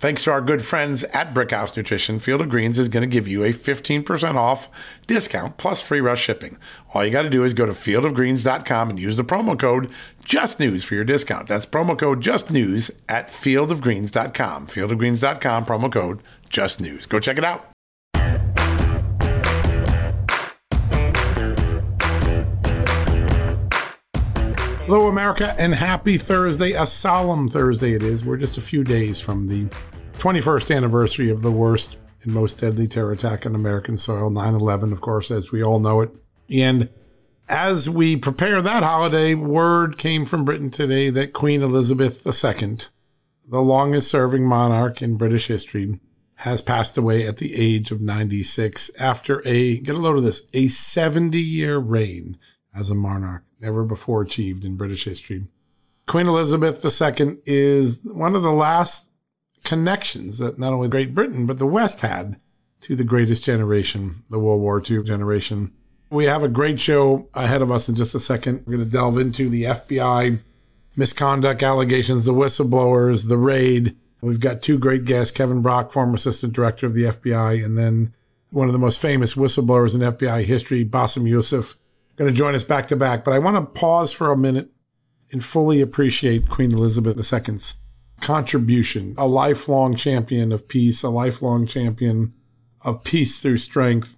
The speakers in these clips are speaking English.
Thanks to our good friends at Brickhouse Nutrition, Field of Greens is going to give you a 15% off discount plus free rush shipping. All you got to do is go to fieldofgreens.com and use the promo code JUSTNEWS for your discount. That's promo code JUSTNEWS at fieldofgreens.com. Fieldofgreens.com, promo code JUSTNEWS. Go check it out. Hello, America, and happy Thursday. A solemn Thursday it is. We're just a few days from the 21st anniversary of the worst and most deadly terror attack on American soil, 9 11, of course, as we all know it. And as we prepare that holiday, word came from Britain today that Queen Elizabeth II, the longest serving monarch in British history, has passed away at the age of 96 after a, get a load of this, a 70 year reign as a monarch never before achieved in British history. Queen Elizabeth II is one of the last connections that not only Great Britain, but the West had to the greatest generation, the World War II generation. We have a great show ahead of us in just a second. We're going to delve into the FBI misconduct allegations, the whistleblowers, the raid. We've got two great guests, Kevin Brock, former assistant director of the FBI, and then one of the most famous whistleblowers in FBI history, Bassem Youssef, going to join us back to back. But I want to pause for a minute and fully appreciate Queen Elizabeth II's contribution, a lifelong champion of peace, a lifelong champion of peace through strength.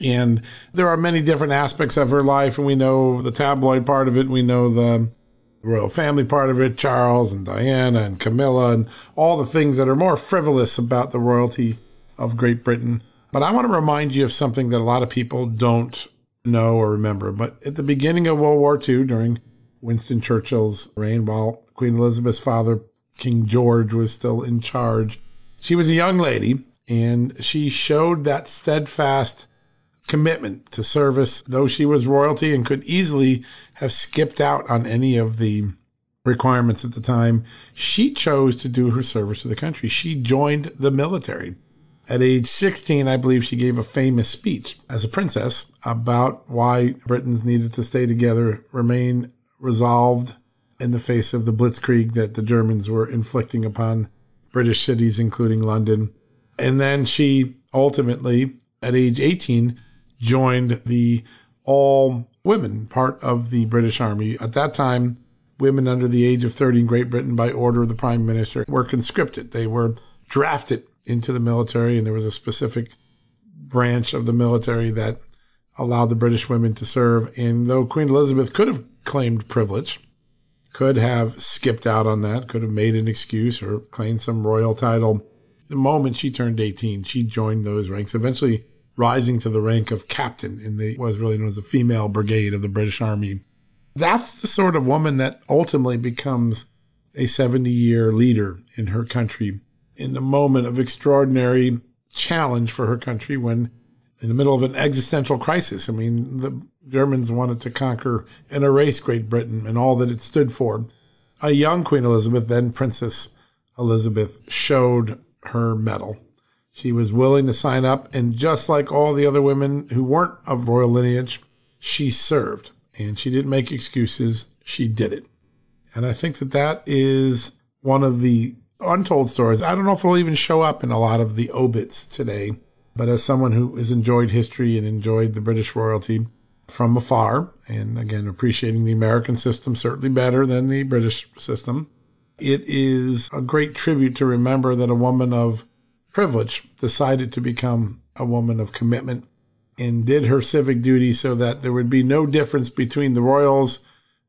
And there are many different aspects of her life, and we know the tabloid part of it, we know the royal family part of it, Charles and Diana and Camilla, and all the things that are more frivolous about the royalty of Great Britain. But I want to remind you of something that a lot of people don't know or remember, but at the beginning of World War II, during Winston Churchill's reign, while Queen Elizabeth's father, King George, was still in charge, she was a young lady and she showed that steadfast commitment to service, though she was royalty and could easily have skipped out on any of the requirements at the time. She chose to do her service to the country. She joined the military. At age 16, I believe she gave a famous speech as a princess about why Britons needed to stay together, remain resolved in the face of the blitzkrieg that the Germans were inflicting upon British cities, including London. And then she ultimately, at age 18, joined the all women part of the British Army. At that time, women under the age of 30 in Great Britain, by order of the Prime Minister, were conscripted. They were drafted into the military, and there was a specific branch of the military that allowed the British women to serve. And though Queen Elizabeth could have claimed privilege, could have skipped out on that, could have made an excuse or claimed some royal title, the moment she turned 18, she joined those ranks, eventually rising to the rank of captain in the what was really known as the female brigade of the British Army. That's the sort of woman that ultimately becomes a 70 year leader in her country in a moment of extraordinary challenge for her country when in the middle of an existential crisis. I mean, the Germans wanted to conquer and erase Great Britain and all that it stood for. A young Queen Elizabeth, then Princess Elizabeth, showed her mettle. She was willing to sign up, and just like all the other women who weren't of royal lineage, she served. And she didn't make excuses, she did it. And I think that that is one of the untold stories. I don't know if it'll even show up in a lot of the obits today, but as someone who has enjoyed history and enjoyed the British royalty from afar, and again, appreciating the American system certainly better than the British system, it is a great tribute to remember that a woman of privilege decided to become a woman of commitment and did her civic duty so that there would be no difference between the royals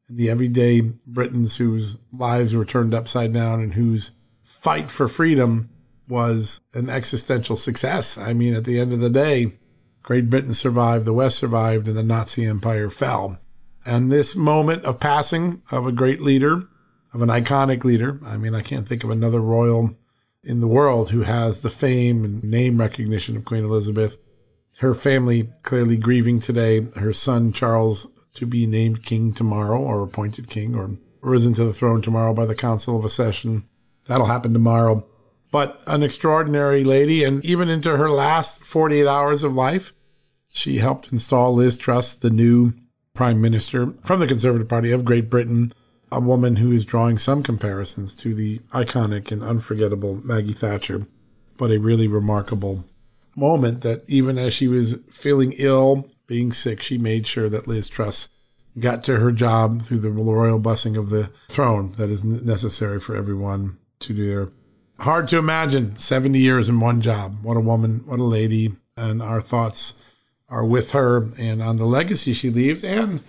and the everyday Britons whose lives were turned upside down and whose fight for freedom was an existential success. I mean, at the end of the day, Great Britain survived, the West survived, and the Nazi Empire fell. And this moment of passing of a great leader, of an iconic leader, I mean, I can't think of another royal in the world who has the fame and name recognition of Queen Elizabeth. Her family clearly grieving today. Her son, Charles, to be named king tomorrow or appointed king or risen to the throne tomorrow by the Council of Accession. That'll happen tomorrow. But an extraordinary lady, and even into her last 48 hours of life, she helped install Liz Truss, the new prime minister from the Conservative Party of Great Britain, a woman who is drawing some comparisons to the iconic and unforgettable Maggie Thatcher, but a really remarkable moment that even as she was feeling ill, being sick, she made sure that Liz Truss got to her job through the royal blessing of the throne that is necessary for everyone to do their hard to imagine 70 years in one job. What a woman, what a lady. And our thoughts are with her and on the legacy she leaves and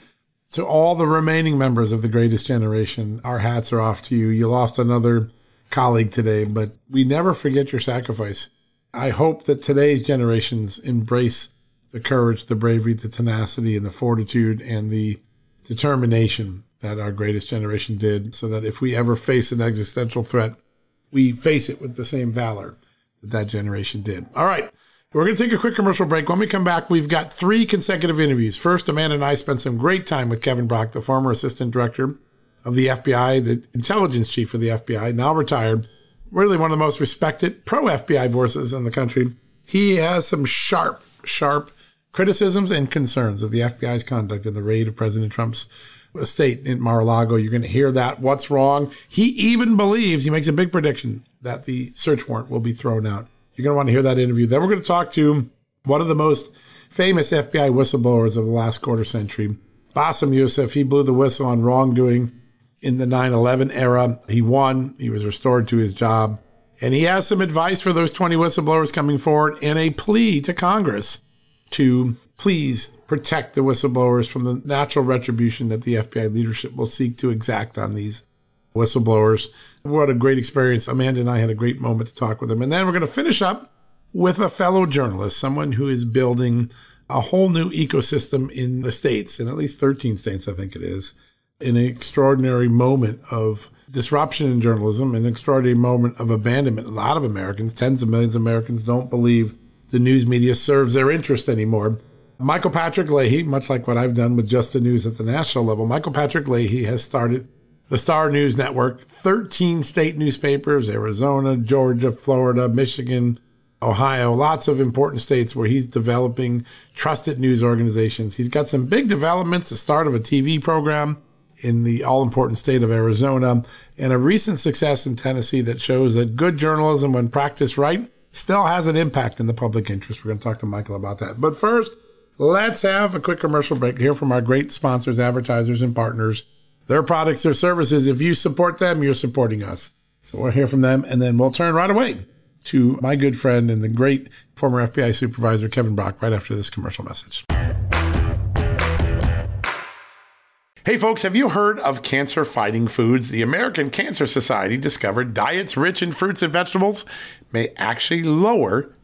to all the remaining members of the greatest generation, our hats are off to you. You lost another colleague today, but we never forget your sacrifice. I hope that today's generations embrace the courage, the bravery, the tenacity, and the fortitude and the determination that our greatest generation did, so that if we ever face an existential threat, we face it with the same valor that that generation did. All right. We're going to take a quick commercial break. When we come back, we've got three consecutive interviews. First, Amanda and I spent some great time with Kevin Brock, the former assistant director of the FBI, the intelligence chief of the FBI, now retired, really one of the most respected pro FBI voices in the country. He has some sharp, sharp criticisms and concerns of the FBI's conduct in the raid of President Trump's estate in Mar-a-Lago. You're going to hear that. What's wrong? He even believes, he makes a big prediction that the search warrant will be thrown out. You're going to want to hear that interview. Then we're going to talk to one of the most famous FBI whistleblowers of the last quarter century, Bassem Youssef. He blew the whistle on wrongdoing in the 9 11 era. He won, he was restored to his job. And he has some advice for those 20 whistleblowers coming forward and a plea to Congress to please protect the whistleblowers from the natural retribution that the FBI leadership will seek to exact on these whistleblowers. What a great experience. Amanda and I had a great moment to talk with them. And then we're going to finish up with a fellow journalist, someone who is building a whole new ecosystem in the States, in at least 13 states, I think it is, in an extraordinary moment of disruption in journalism, an extraordinary moment of abandonment. A lot of Americans, tens of millions of Americans, don't believe the news media serves their interest anymore. Michael Patrick Leahy, much like what I've done with Just the News at the national level, Michael Patrick Leahy has started the Star News Network, 13 state newspapers, Arizona, Georgia, Florida, Michigan, Ohio, lots of important states where he's developing trusted news organizations. He's got some big developments, the start of a TV program in the all important state of Arizona, and a recent success in Tennessee that shows that good journalism, when practiced right, still has an impact in the public interest. We're going to talk to Michael about that. But first, let's have a quick commercial break here from our great sponsors, advertisers, and partners their products, their services. If you support them, you're supporting us. So we'll hear from them and then we'll turn right away to my good friend and the great former FBI supervisor, Kevin Brock, right after this commercial message. Hey folks, have you heard of cancer fighting foods? The American Cancer Society discovered diets rich in fruits and vegetables may actually lower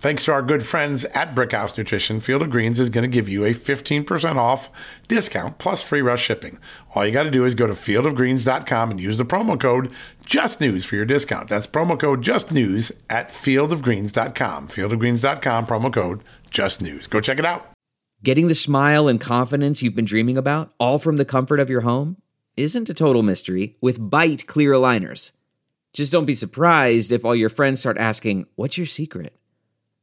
thanks to our good friends at Brickhouse Nutrition, Field of Greens is going to give you a 15% off discount plus free rush shipping. All you got to do is go to fieldofgreens.com and use the promo code JUSTNEWS for your discount. That's promo code JUSTNEWS at fieldofgreens.com. Fieldofgreens.com, promo code JUSTNEWS. Go check it out. Getting the smile and confidence you've been dreaming about, all from the comfort of your home, isn't a total mystery with Byte clear aligners. Just don't be surprised if all your friends start asking, What's your secret?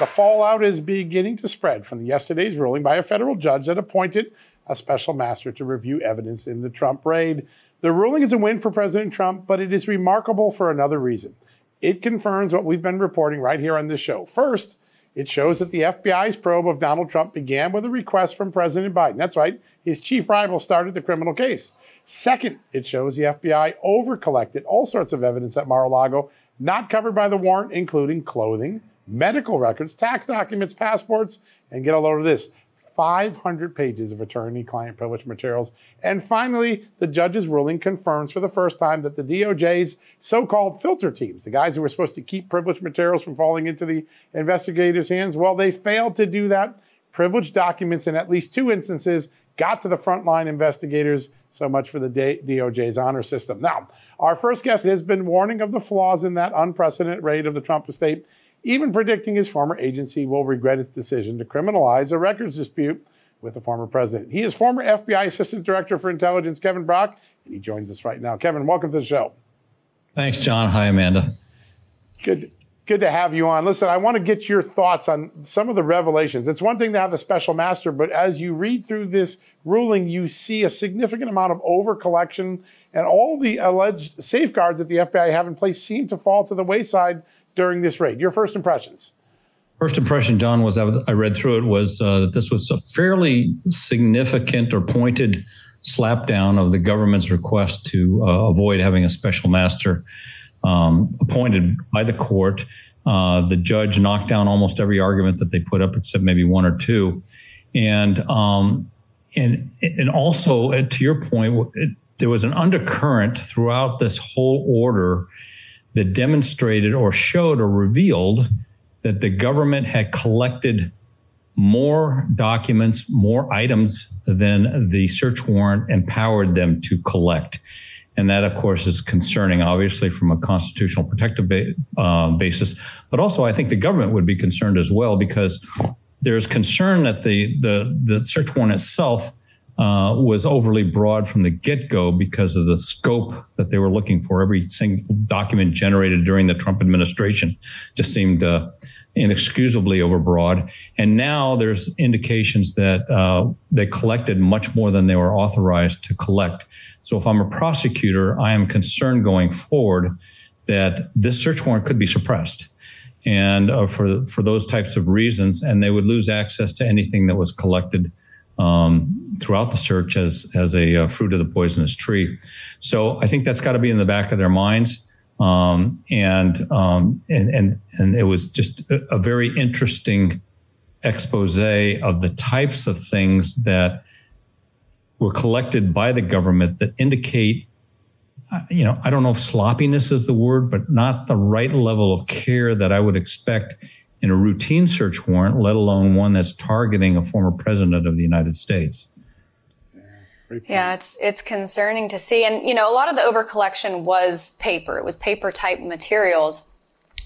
The fallout is beginning to spread from yesterday's ruling by a federal judge that appointed a special master to review evidence in the Trump raid. The ruling is a win for President Trump, but it is remarkable for another reason. It confirms what we've been reporting right here on this show. First, it shows that the FBI's probe of Donald Trump began with a request from President Biden. That's right, his chief rival started the criminal case. Second, it shows the FBI overcollected all sorts of evidence at Mar a Lago not covered by the warrant, including clothing, medical records, tax documents, passports, and get a load of this 500 pages of attorney client privilege materials. And finally, the judge's ruling confirms for the first time that the DOJ's so called filter teams, the guys who were supposed to keep privileged materials from falling into the investigators' hands, well, they failed to do that. Privileged documents in at least two instances got to the frontline investigators. So much for the DOJ's honor system. Now, our first guest has been warning of the flaws in that unprecedented raid of the Trump estate even predicting his former agency will regret its decision to criminalize a records dispute with the former president. He is former FBI Assistant Director for Intelligence, Kevin Brock, and he joins us right now. Kevin, welcome to the show. Thanks, John. Hi, Amanda. Good. Good to have you on. Listen, I want to get your thoughts on some of the revelations. It's one thing to have the special master, but as you read through this ruling, you see a significant amount of over collection, and all the alleged safeguards that the FBI have in place seem to fall to the wayside during this raid? Your first impressions? First impression, John, was I read through it was uh, that this was a fairly significant or pointed slapdown of the government's request to uh, avoid having a special master um, appointed by the court. Uh, the judge knocked down almost every argument that they put up, except maybe one or two, and um, and and also uh, to your point, it, there was an undercurrent throughout this whole order that demonstrated or showed or revealed that the government had collected more documents, more items than the search warrant empowered them to collect. And that, of course, is concerning, obviously, from a constitutional protective ba- uh, basis. But also, I think the government would be concerned as well because there's concern that the, the, the search warrant itself uh, was overly broad from the get go because of the scope that they were looking for. Every single document generated during the Trump administration just seemed uh, inexcusably overbroad. And now there's indications that uh, they collected much more than they were authorized to collect. So if I'm a prosecutor, I am concerned going forward that this search warrant could be suppressed and uh, for for those types of reasons, and they would lose access to anything that was collected um, throughout the search as as a uh, fruit of the poisonous tree. So I think that's got to be in the back of their minds. Um, and, um, and and and it was just a, a, very interesting expose of the types of things that were collected by the government that indicate uh, you know i don't know if sloppiness is the word but not the right level of care that i would expect in a routine search warrant, let alone one that's targeting a former president of the United States. Yeah, it's it's concerning to see, and you know, a lot of the overcollection was paper. It was paper type materials.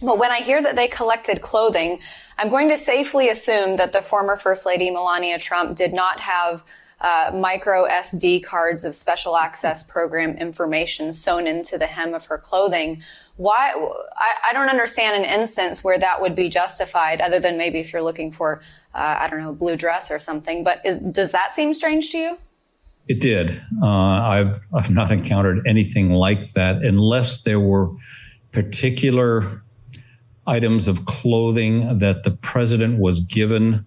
But when I hear that they collected clothing, I'm going to safely assume that the former First Lady Melania Trump did not have uh, micro SD cards of special access program information sewn into the hem of her clothing. Why? I, I don't understand an instance where that would be justified, other than maybe if you're looking for, uh, I don't know, a blue dress or something. But is, does that seem strange to you? It did. Uh, I've I've not encountered anything like that unless there were particular items of clothing that the president was given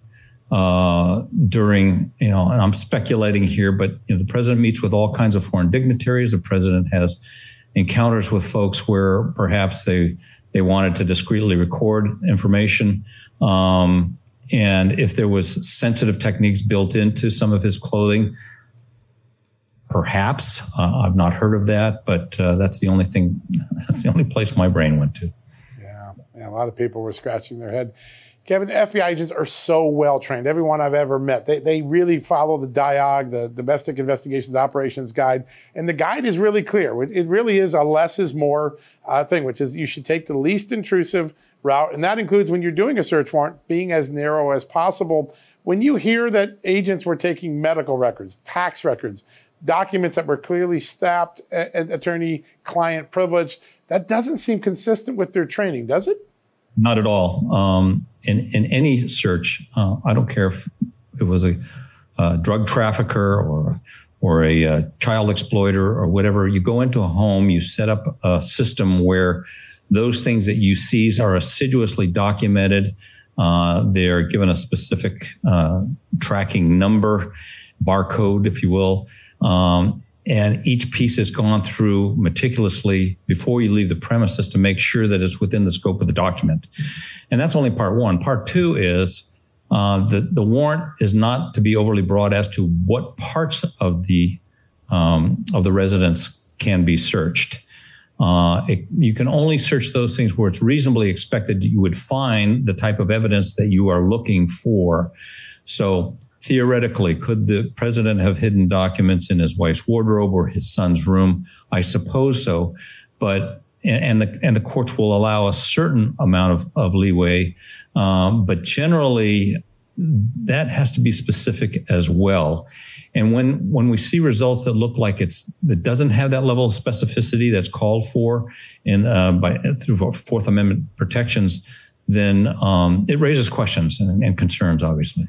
uh, during, you know, and I'm speculating here, but you know, the president meets with all kinds of foreign dignitaries. The president has encounters with folks where perhaps they they wanted to discreetly record information. Um, and if there was sensitive techniques built into some of his clothing, perhaps uh, I've not heard of that, but uh, that's the only thing. That's the only place my brain went to. Yeah, yeah a lot of people were scratching their head. Kevin, FBI agents are so well trained. Everyone I've ever met, they, they really follow the DIOG, the Domestic Investigations Operations Guide, and the guide is really clear. It really is a less is more uh, thing, which is you should take the least intrusive route, and that includes when you're doing a search warrant, being as narrow as possible. When you hear that agents were taking medical records, tax records, documents that were clearly stamped attorney client privilege, that doesn't seem consistent with their training, does it? Not at all. Um, in, in any search, uh, I don't care if it was a, a drug trafficker or or a, a, uh, child exploiter or whatever, you go into a home, you set up a system where those things that you seize are assiduously documented. Uh, they're given a specific uh, tracking number, barcode, if you will. Um, and each piece is gone through meticulously before you leave the premises to make sure that it's within the scope of the document. And that's only part one. Part two is uh, the the warrant is not to be overly broad as to what parts of the um, of the residence can be searched. Uh, it, you can only search those things where it's reasonably expected you would find the type of evidence that you are looking for. So theoretically, could the president have hidden documents in his wife's wardrobe or his son's room? I suppose so, but and the and the courts will allow a certain amount of, of leeway, um, but generally that has to be specific as well. And when when we see results that look like it's that doesn't have that level of specificity that's called for in uh, by through Fourth Amendment protections, then um, it raises questions and, and concerns, obviously.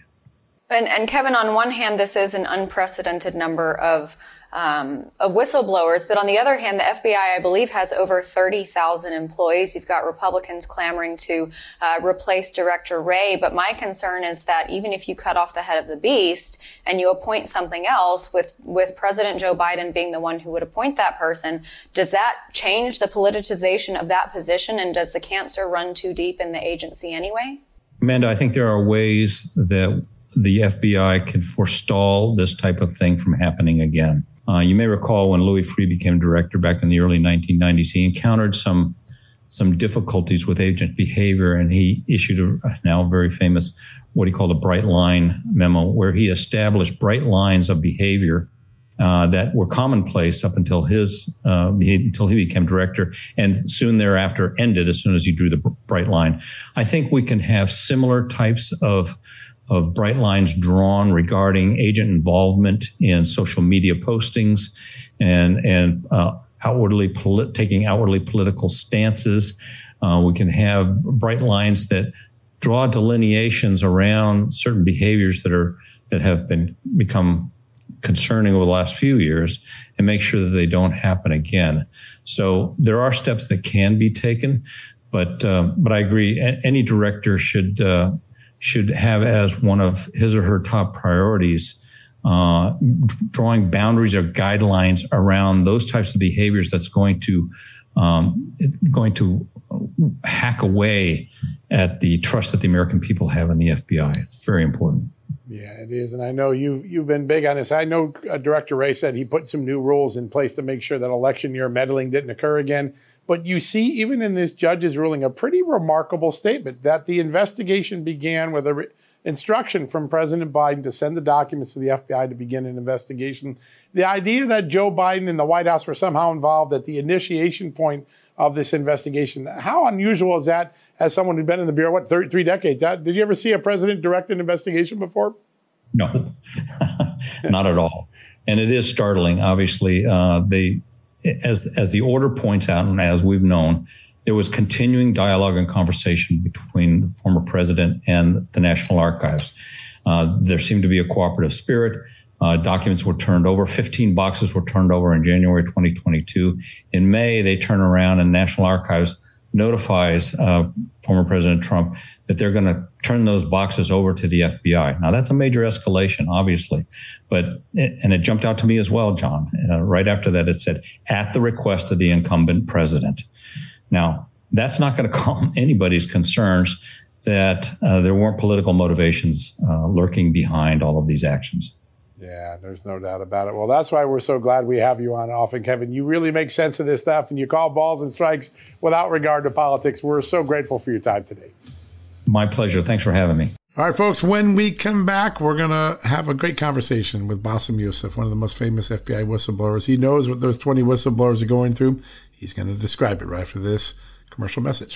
And, and Kevin, on one hand, this is an unprecedented number of um, of whistleblowers, but on the other hand, the FBI, I believe, has over 30,000 employees. You've got Republicans clamoring to uh, replace Director Wray, but my concern is that even if you cut off the head of the beast and you appoint something else, with with President Joe Biden being the one who would appoint that person, does that change the politicization of that position, and does the cancer run too deep in the agency anyway? Amanda, I think there are ways that the FBI can forestall this type of thing from happening again. Uh, you may recall when Louis Freeh became director back in the early 1990s, he encountered some some difficulties with agent behavior, and he issued a now very famous what he called a bright line memo, where he established bright lines of behavior uh, that were commonplace up until his uh, until he became director, and soon thereafter ended as soon as he drew the bright line. I think we can have similar types of of bright lines drawn regarding agent involvement in social media postings and and uh, outwardly polit- taking outwardly political stances. Uh, we can have bright lines that draw delineations around certain behaviors that are that have been become concerning over the last few years and make sure that they don't happen again. So there are steps that can be taken, but uh, but I agree. Any director should uh, should have as one of his or her top priorities uh, drawing boundaries or guidelines around those types of behaviors that's going to um, going to hack away at the trust that the American people have in the FBI. It's very important. Yeah, it is, and I know you you've been big on this. I know uh, Director Wray said he put some new rules in place to make sure that election year meddling didn't occur again. But you see, even in this judge's ruling, a pretty remarkable statement that the investigation began with a, instruction from President Biden to send the documents to the FBI to begin an investigation. The idea that Joe Biden and the White House were somehow involved at the initiation point of this investigation, how unusual is that as someone who's been in the Bureau, what, three decades? Did you ever see a president direct an investigation before? No, not at all. And it is startling, obviously. Uh, they, as, as the order points out, and as we've known, there was continuing dialogue and conversation between the former president and the National Archives. Uh, there seemed to be a cooperative spirit. Uh, documents were turned over. 15 boxes were turned over in January 2022. In May, they turn around and National Archives notifies uh, former President Trump that they're going to turn those boxes over to the FBI. Now, that's a major escalation, obviously, but and it jumped out to me as well, John. Uh, right after that, it said at the request of the incumbent president. Now, that's not going to calm anybody's concerns that uh, there weren't political motivations uh, lurking behind all of these actions. Yeah, there's no doubt about it. Well, that's why we're so glad we have you on often, Kevin. You really make sense of this stuff and you call balls and strikes without regard to politics. We're so grateful for your time today. My pleasure. Thanks for having me. All right, folks, when we come back, we're going to have a great conversation with Bassem Youssef, one of the most famous FBI whistleblowers. He knows what those 20 whistleblowers are going through. He's going to describe it right after this commercial message.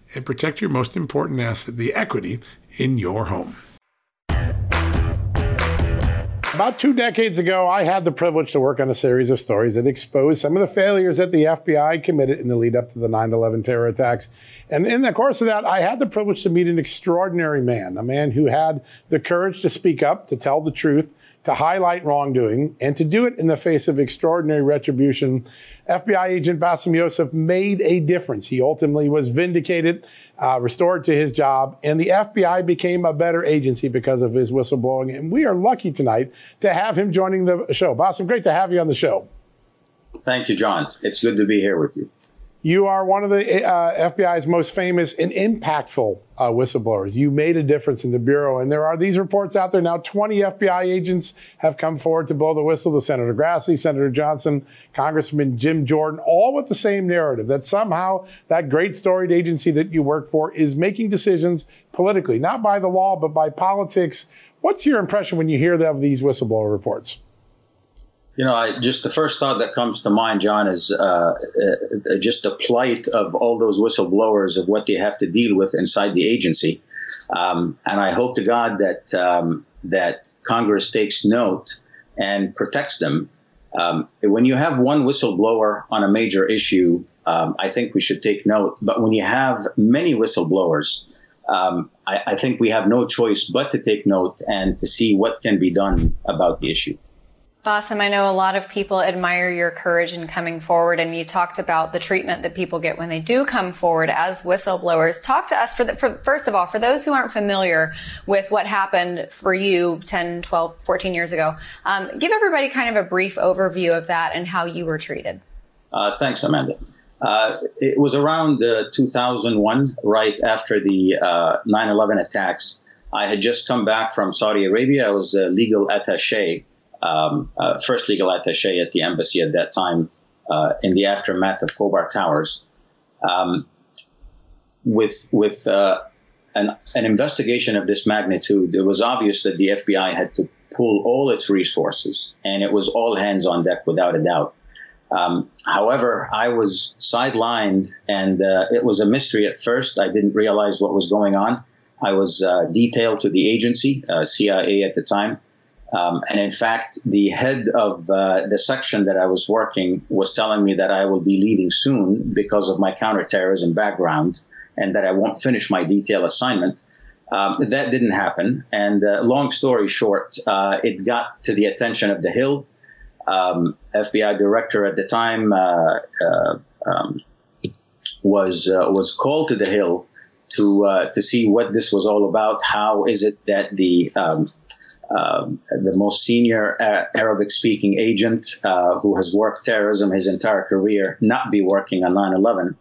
and protect your most important asset, the equity in your home. About two decades ago, I had the privilege to work on a series of stories that exposed some of the failures that the FBI committed in the lead up to the 9 11 terror attacks. And in the course of that, I had the privilege to meet an extraordinary man, a man who had the courage to speak up, to tell the truth, to highlight wrongdoing, and to do it in the face of extraordinary retribution. FBI agent Bassem Youssef made a difference. He ultimately was vindicated, uh, restored to his job, and the FBI became a better agency because of his whistleblowing. And we are lucky tonight to have him joining the show. Bassem, great to have you on the show. Thank you, John. It's good to be here with you. You are one of the uh, FBI's most famous and impactful uh, whistleblowers. You made a difference in the Bureau. And there are these reports out there now 20 FBI agents have come forward to blow the whistle to Senator Grassley, Senator Johnson, Congressman Jim Jordan, all with the same narrative that somehow that great storied agency that you work for is making decisions politically, not by the law, but by politics. What's your impression when you hear of these whistleblower reports? You know, I, just the first thought that comes to mind, John, is uh, uh, just the plight of all those whistleblowers of what they have to deal with inside the agency. Um, and I hope to God that um, that Congress takes note and protects them. Um, when you have one whistleblower on a major issue, um, I think we should take note. But when you have many whistleblowers, um, I, I think we have no choice but to take note and to see what can be done about the issue. Awesome. I know a lot of people admire your courage in coming forward, and you talked about the treatment that people get when they do come forward as whistleblowers. Talk to us for, the, for first of all, for those who aren't familiar with what happened for you 10, 12, 14 years ago. Um, give everybody kind of a brief overview of that and how you were treated. Uh, thanks, Amanda. Uh, it was around uh, 2001, right after the uh, 9 11 attacks. I had just come back from Saudi Arabia. I was a legal attache um, uh, first legal attache at the embassy at that time uh, in the aftermath of Khobar Towers. Um, with with uh, an, an investigation of this magnitude, it was obvious that the FBI had to pull all its resources, and it was all hands on deck without a doubt. Um, however, I was sidelined, and uh, it was a mystery at first. I didn't realize what was going on. I was uh, detailed to the agency, uh, CIA at the time, um, and in fact, the head of uh, the section that I was working was telling me that I will be leaving soon because of my counterterrorism background and that I won't finish my detail assignment. Um, that didn't happen. And uh, long story short, uh, it got to the attention of the Hill. Um, FBI director at the time uh, uh, um, was uh, was called to the Hill to to see what this was all about. How is it that the um, the most senior uh, Arabic speaking agent uh, who has worked terrorism his entire career not be working on 9 11.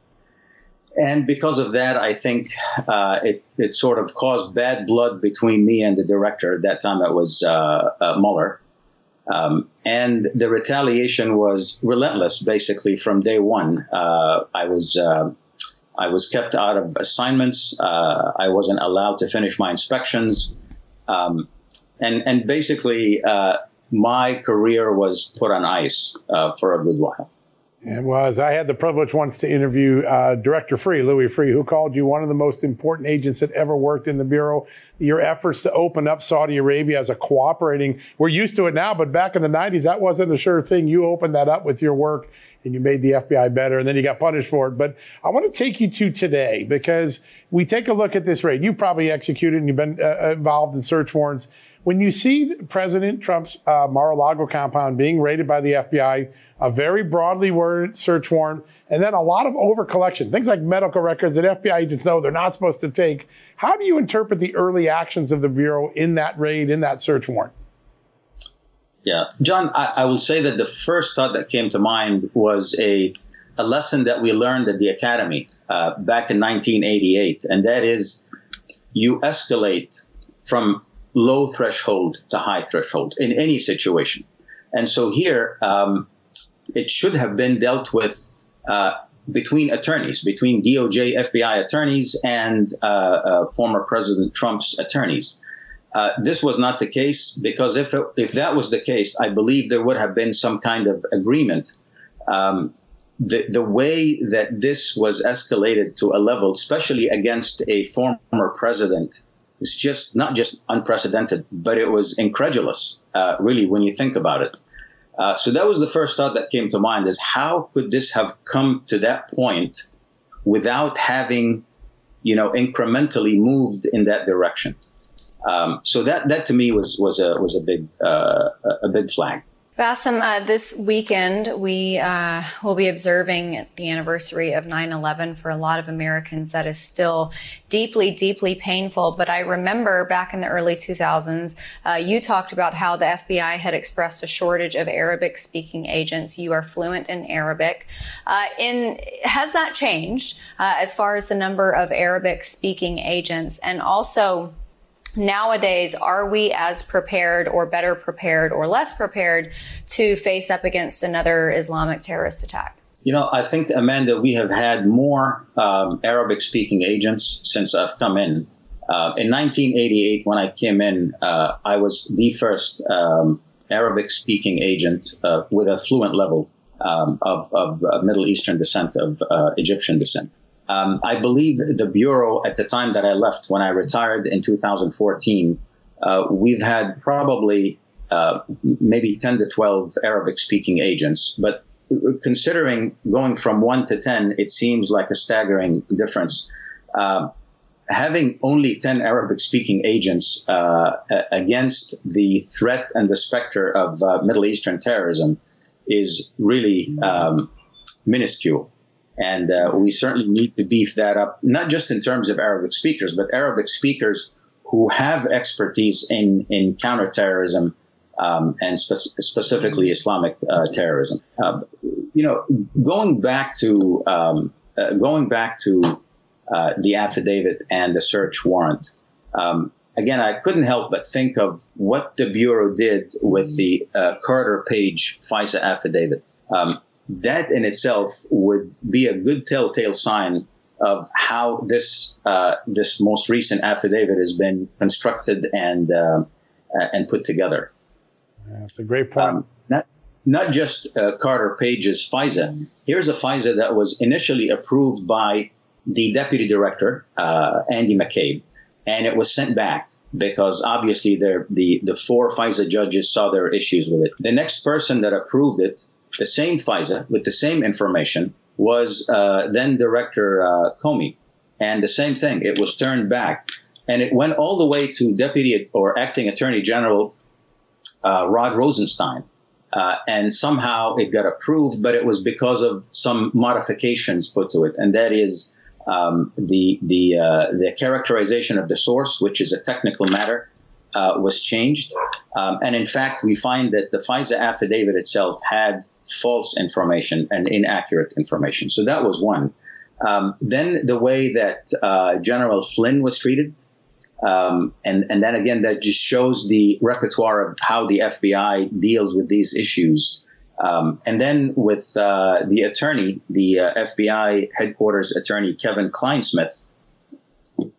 And because of that, I think uh, it, it sort of caused bad blood between me and the director. At that time, it was uh, uh, Mueller. Um, and the retaliation was relentless, basically, from day one. Uh, I was. I was kept out of assignments. I wasn't allowed to finish my inspections. Um, and and basically uh, my career was put on ice uh, for a good while. It was. I had the privilege once to interview uh, Director Freeh, Louis Freeh, who called you one of the most important agents that ever worked in the Bureau. Your efforts to open up Saudi Arabia as a cooperating, we're used to it now, but back in the 90s, that wasn't a sure thing. You opened that up with your work and you made the FBI better and then you got punished for it. But I want to take you to today because we take a look at this raid. You've probably executed and you've been uh, involved in search warrants. When you see President Trump's uh, Mar-a-Lago compound being raided by the FBI, a very broadly worded search warrant, and then a lot of overcollection, things like medical records that FBI agents know they're not supposed to take. How do you interpret the early actions of the Bureau in that raid, in that search warrant? Yeah, John, I, I will say that the first thought that came to mind was a, a lesson that we learned at the Academy uh, back in 1988, and that is you escalate from low threshold to high threshold in any situation. And so here, um, it should have been dealt with uh, between attorneys, between DOJ, FBI attorneys, and uh, uh, former President Trump's attorneys. Uh, this was not the case because if it, if that was the case, I believe there would have been some kind of agreement. Um, the the way that this was escalated to a level, especially against a former president, is just not just unprecedented, but it was incredulous, uh, really, when you think about it. Uh, so that was the first thought that came to mind: is how could this have come to that point without having, you know, incrementally moved in that direction? Um, so that that to me was was a was a big uh, a big flag. Bassem, uh, this weekend we uh, will be observing the anniversary of 9 11. For a lot of Americans, that is still deeply, deeply painful. But I remember back in the early 2000s, uh, you talked about how the FBI had expressed a shortage of Arabic speaking agents. You are fluent in Arabic. Uh, in, has that changed uh, as far as the number of Arabic speaking agents? And also, nowadays are we as prepared or better prepared or less prepared to face up against another islamic terrorist attack? You know i think amanda we have had more um, arabic speaking agents since i've come in. Uh, in 1988 when i came in uh, i was the first um, arabic speaking agent uh, with a fluent level um, of, of middle eastern descent of uh, egyptian descent um, I believe the Bureau at the time that I left, when I retired in 2014, uh, we've had probably uh, maybe 10 to 12 Arabic speaking agents. But considering going from 1 to 10, it seems like a staggering difference. Uh, having only 10 Arabic speaking agents uh, against the threat and the specter of uh, Middle Eastern terrorism is really um, minuscule. And uh, we certainly need to beef that up, not just in terms of Arabic speakers, but Arabic speakers who have expertise in, in counterterrorism um, and spe- specifically Islamic uh, terrorism. Uh, you know, going back to um, uh, going back to uh, the affidavit and the search warrant. Um, again, I couldn't help but think of what the bureau did with the uh, Carter Page FISA affidavit. Um, that in itself would be a good telltale sign of how this uh, this most recent affidavit has been constructed and uh, and put together. That's a great point. Um, not not just uh, Carter Page's FISA. Here's a FISA that was initially approved by the deputy director uh, Andy McCabe, and it was sent back because obviously the the four FISA judges saw their issues with it. The next person that approved it the same FISA with the same information was uh, then Director uh, Comey. And the same thing, it was turned back. And it went all the way to Deputy or Acting Attorney General uh, Rod Rosenstein. Uh, and somehow it got approved, but it was because of some modifications put to it. And that is um, the, the, uh, the characterization of the source, which is a technical matter, uh, was changed. Um, and in fact, we find that the FISA affidavit itself had false information and inaccurate information. So that was one. Um, then the way that uh, General Flynn was treated, um, and and then again that just shows the repertoire of how the FBI deals with these issues. Um, and then with uh, the attorney, the uh, FBI headquarters attorney Kevin Clinesmith,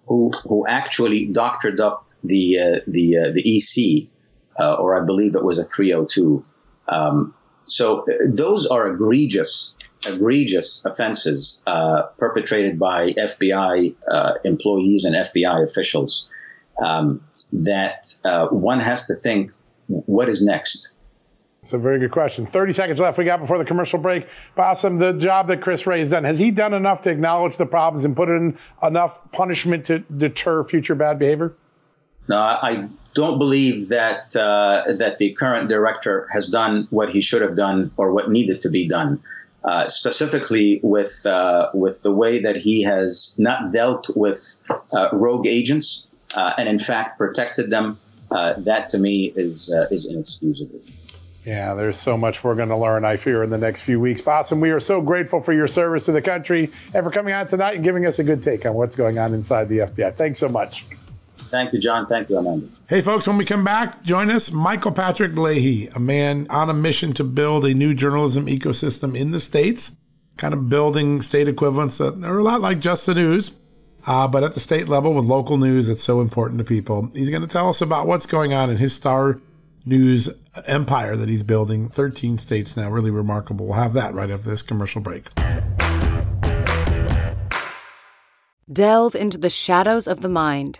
who who actually doctored up the uh, the uh, the EC, uh, or I believe it was a 302. Um, so those are egregious, egregious offenses perpetrated by FBI employees and FBI officials. Um, that one has to think, what is next? It's a very good question. 30 seconds left we got before the commercial break. Bassem, the job that Chris Wray has done, has he done enough to acknowledge the problems and put in enough punishment to deter future bad behavior? No, I don't believe that uh, that the current director has done what he should have done or what needed to be done. Uh, specifically with uh, with the way that he has not dealt with uh, rogue agents uh, and in fact protected them, uh, that to me is is inexcusable. Yeah, there's so much we're going to learn, I fear, in the next few weeks. Bassem, we are so grateful for your service to the country and for coming on tonight and giving us a good take on what's going on inside the FBI. Thanks so much. Thank you, John. Thank you, Amanda. Hey, folks, when we come back, join us, Michael Patrick Leahy, a man on a mission to build a new journalism ecosystem in the States, kind of building state equivalents that are a lot like Just the News, uh, but at the state level with local news that's so important to people. He's going to tell us about what's going on in his star news empire that he's building. 13 states now, really remarkable. We'll have that right after this commercial break. Delve into the shadows of the mind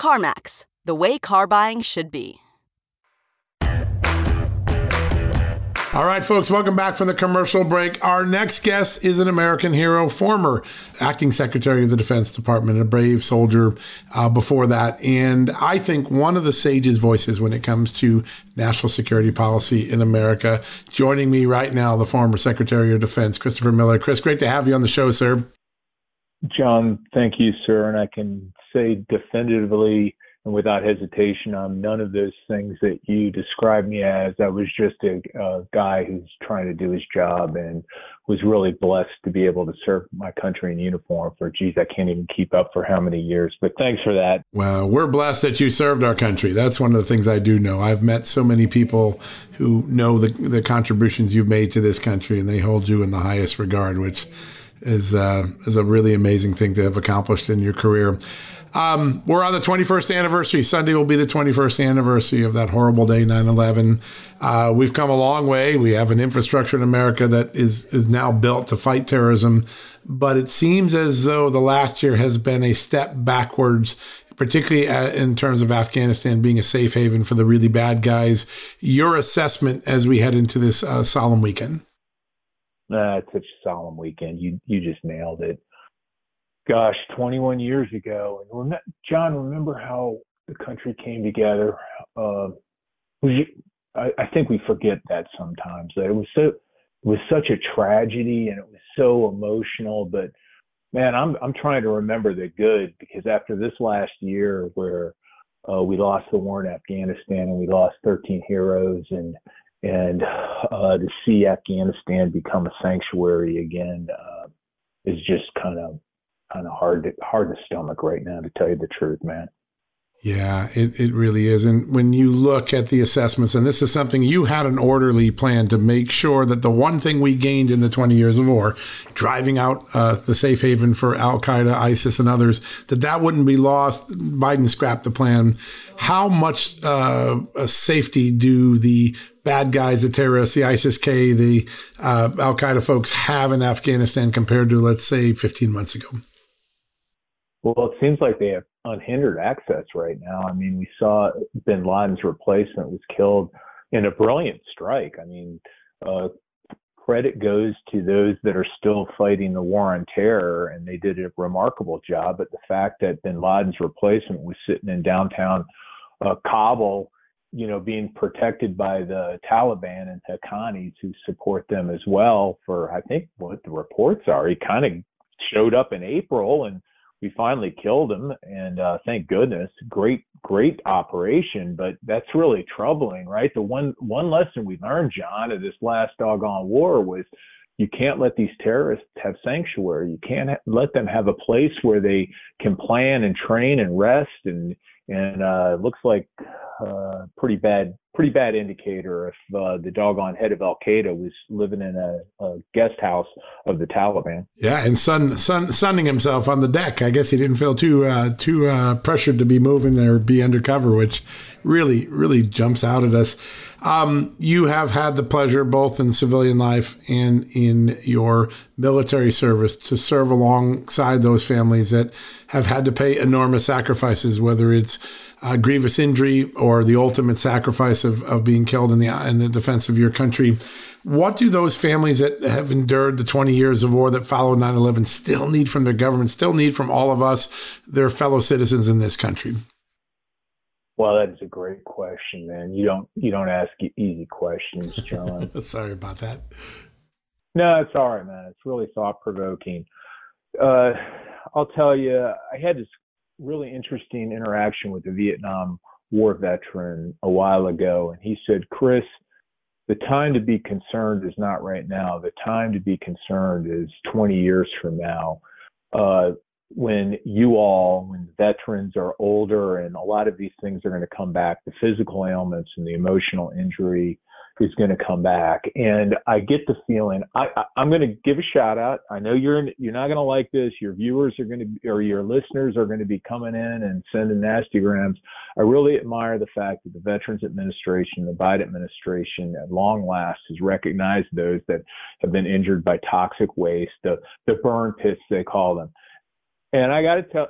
CarMax, the way car buying should be. All right, folks, welcome back from the commercial break. Our next guest is an American hero, former acting secretary of the Defense Department, a brave soldier uh, before that. And I think one of the sage's voices when it comes to national security policy in America. Joining me right now, the former Secretary of Defense, Christopher Miller. Chris, great to have you on the show, sir. John, thank you, sir. And I can say definitively and without hesitation on none of those things that you described me as. I was just a, a, guy who's trying to do his job and was really blessed to be able to serve my country in uniform for, geez, I can't even keep up for how many years. But thanks for that. Well, we're blessed that you served our country. That's one of the things I do know. I've met so many people who know the, the contributions you've made to this country and they hold you in the highest regard, which is, uh, is a really amazing thing to have accomplished in your career. Um, we're on the 21st anniversary. Sunday will be the 21st anniversary of that horrible day, 9 11. Uh, we've come a long way. We have an infrastructure in America that is, is now built to fight terrorism. But it seems as though the last year has been a step backwards, particularly uh, in terms of Afghanistan being a safe haven for the really bad guys. Your assessment as we head into this uh, solemn weekend? Uh, it's such a solemn weekend. You you just nailed it gosh, 21 years ago. And rem- John, remember how the country came together? We, I, I think we forget that sometimes. That it was so, it was such a tragedy, and it was so emotional. But man, I'm I'm trying to remember the good because after this last year, where uh, we lost the war in Afghanistan and we lost 13 heroes, and and uh, to see Afghanistan become a sanctuary again uh, is just kind of kind of hard to hard to stomach right now, to tell you the truth, man. Yeah, it, it really is. And when you look at the assessments, and this is something you had an orderly plan to make sure that the one thing we gained in the 20 years of war, driving out uh, the safe haven for Al Qaeda, ISIS, and others, that that wouldn't be lost. Biden scrapped the plan. How much uh, safety do the bad guys, the terrorists, the ISIS K, the uh, Al Qaeda folks have in Afghanistan compared to, let's say, 15 months ago? Well, it seems like they have unhindered access right now. I mean, we saw bin Laden's replacement was killed in a brilliant strike. I mean, uh, credit goes to those that are still fighting the war on terror, and they did a remarkable job. But the fact that bin Laden's replacement was sitting in downtown uh, Kabul, you know, being protected by the Taliban and Haqqanis who support them as well for, I think, what the reports are. He kind of showed up in April and we finally killed him and uh, thank goodness great great operation but that's really troubling right? The one one lesson we learned john of this last doggone war was you can't let these terrorists have sanctuary. You can't ha- let them have a place where they can plan and train and rest and and uh it looks like uh pretty bad pretty bad indicator if uh, the doggone head of Al Qaeda was living in a, a, guest house of the Taliban. Yeah, and sun, sun, sunning himself on the deck. I guess he didn't feel too uh, too uh, pressured to be moving or be undercover, which really really jumps out at us. Um, you have had the pleasure, both in civilian life and in your military service, to serve alongside those families that have had to pay enormous sacrifices, whether it's uh, grievous injury or the ultimate sacrifice of, of being killed in the in the defense of your country. What do those families that have endured the 20 years of war that followed 9/11 still need from their government? Still need from all of us, their fellow citizens in this country? Well, that is a great question, man. You don't you don't ask easy questions, John. Sorry about that. No, it's all right, man. It's really thought provoking. Uh, I'll tell you, I had this really interesting interaction with a Vietnam War veteran a while ago, and he said, "Chris, the time to be concerned is not right now. The time to be concerned is 20 years from now. Uh, when you all, when veterans are older and a lot of these things are going to come back, the physical ailments and the emotional injury is going to come back. And I get the feeling I, I am going to give a shout out. I know you're in, you're not going to like this. Your viewers are going to or your listeners are going to be coming in and sending nasty grams. I really admire the fact that the Veterans Administration, the Biden administration, at long last has recognized those that have been injured by toxic waste, the the burn pits they call them. And I got to tell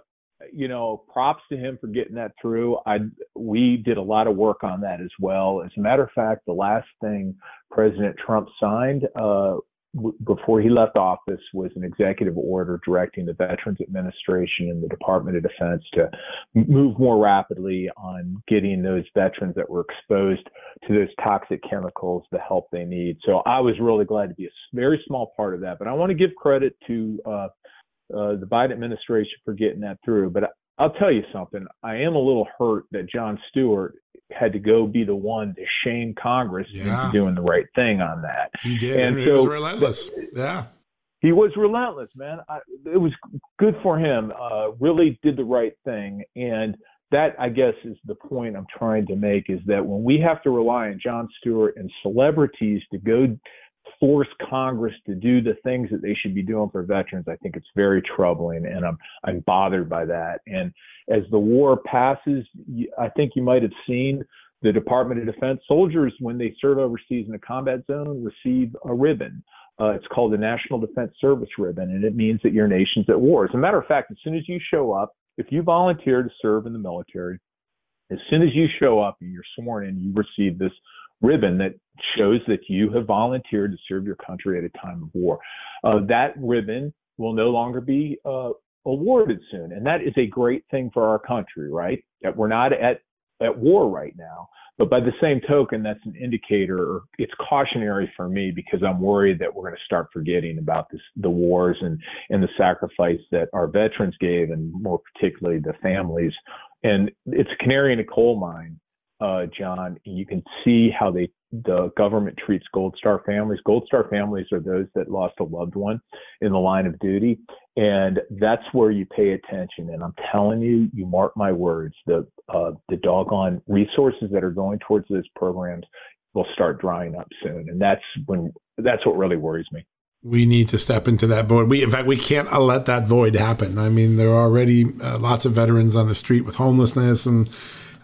you know, props to him for getting that through. I we did a lot of work on that as well. As a matter of fact, the last thing President Trump signed uh, w- before he left office was an executive order directing the Veterans Administration and the Department of Defense to move more rapidly on getting those veterans that were exposed to those toxic chemicals the help they need. So I was really glad to be a very small part of that. But I want to give credit to uh, uh, the Biden administration for getting that through. But I'll tell you something. I am a little hurt that Jon Stewart had to go be the one to shame Congress yeah. into doing the right thing on that. He did. And, and so, was relentless. Yeah. He was relentless, man. I, it was good for him. Uh, really did the right thing. And that, I guess, is the point I'm trying to make is that when we have to rely on Jon Stewart and celebrities to go force Congress to do the things that they should be doing for veterans, I think it's very troubling, and I'm I'm bothered by that. And as the war passes, I think you might have seen the Department of Defense soldiers when they serve overseas in a combat zone receive a ribbon. Uh, it's called the National Defense Service Ribbon, and it means that your nation's at war. As a matter of fact, as soon as you show up, if you volunteer to serve in the military, as soon as you show up and you're sworn in, you receive this ribbon that shows that you have volunteered to serve your country at a time of war. Uh, that ribbon will no longer be uh, awarded soon, and that is a great thing for our country, right? That we're not at at war right now. But by the same token, that's an indicator. It's cautionary for me because I'm worried that we're going to start forgetting about this, the wars and and the sacrifice that our veterans gave, and more particularly the families. And it's a canary in a coal mine uh, John, you can see how they the government treats Gold Star families. Gold Star families are those that lost a loved one in the line of duty, and that's where you pay attention. And I'm telling you, you mark my words, the uh, the doggone resources that are going towards those programs will start drying up soon, and that's when that's what really worries me. We need to step into that void. We, in fact, we can't let that void happen. I mean, there are already uh, lots of veterans on the street with homelessness and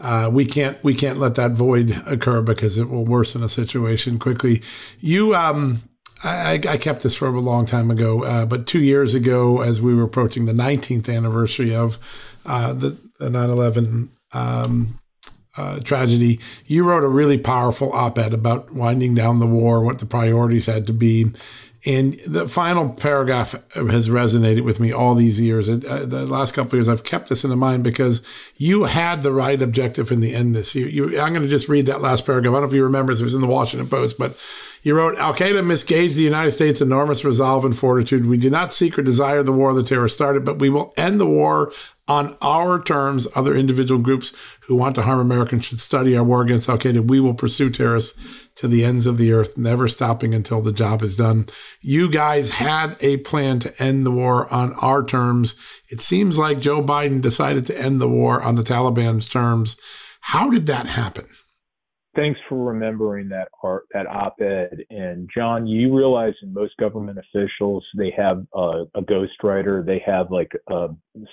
uh, we can't we can't let that void occur because it will worsen a situation quickly. You, um, I, I, kept this from a long time ago, uh, but two years ago, as we were approaching the 19th anniversary of uh, the, the 9/11 um, uh, tragedy, you wrote a really powerful op-ed about winding down the war, what the priorities had to be, and the final paragraph has resonated with me all these years. Uh, the last couple years, I've kept this in mind because you had the right objective in the end. This, you, you, I'm going to just read that last paragraph. I don't know if you remember, it was in the Washington Post, but you wrote, Al Qaeda misgauged the United States' enormous resolve and fortitude. We do not seek or desire the war the terror started, but we will end the war on our terms. Other individual groups who want to harm Americans should study our war against Al Qaeda. We will pursue terrorists to the ends of the earth, never stopping until the job is done. You guys had a plan to end the war on our terms. It seems like Joe Biden decided to end the war on the Taliban's terms. How did that happen? thanks for remembering that art, that op-ed. And John, you realize in most government officials, they have a, a ghostwriter. They have like uh,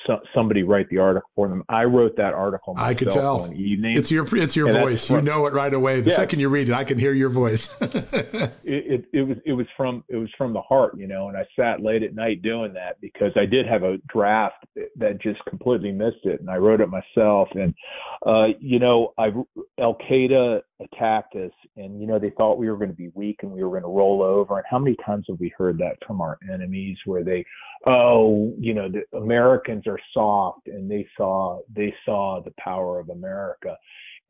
so, somebody write the article for them. I wrote that article. I could tell. One evening. It's your it's your voice. From, you know it right away. The yeah. second you read it, I can hear your voice. it, it, it was it was from it was from the heart, you know. And I sat late at night doing that because I did have a draft that just completely missed it, and I wrote it myself. And uh, you know, I Al Qaeda attacked us and you know they thought we were going to be weak and we were going to roll over and how many times have we heard that from our enemies where they oh you know the americans are soft and they saw they saw the power of america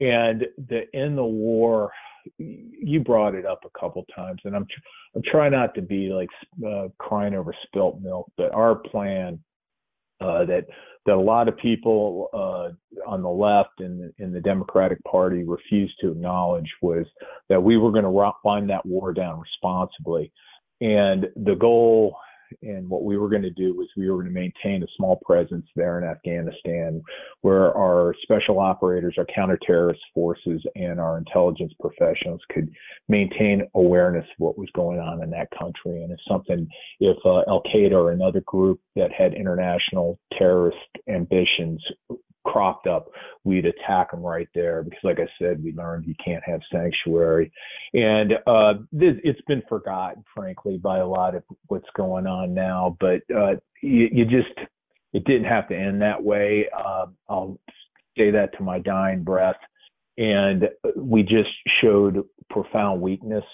and the in the war you brought it up a couple times and i'm i'm trying not to be like uh, crying over spilt milk but our plan uh, that that a lot of people uh, on the left and in the Democratic Party refused to acknowledge was that we were going to wind that war down responsibly. And the goal and what we were going to do was we were going to maintain a small presence there in Afghanistan where our special operators, our counterterrorist forces, and our intelligence professionals could maintain awareness of what was going on in that country. And if something, if uh, Al Qaeda or another group that had international terrorist ambitions cropped up, we'd attack them right there because, like I said, we learned you can't have sanctuary, and uh, this, it's been forgotten, frankly, by a lot of what's going on now. But uh, you, you just it didn't have to end that way. Uh, I'll say that to my dying breath, and we just showed profound weakness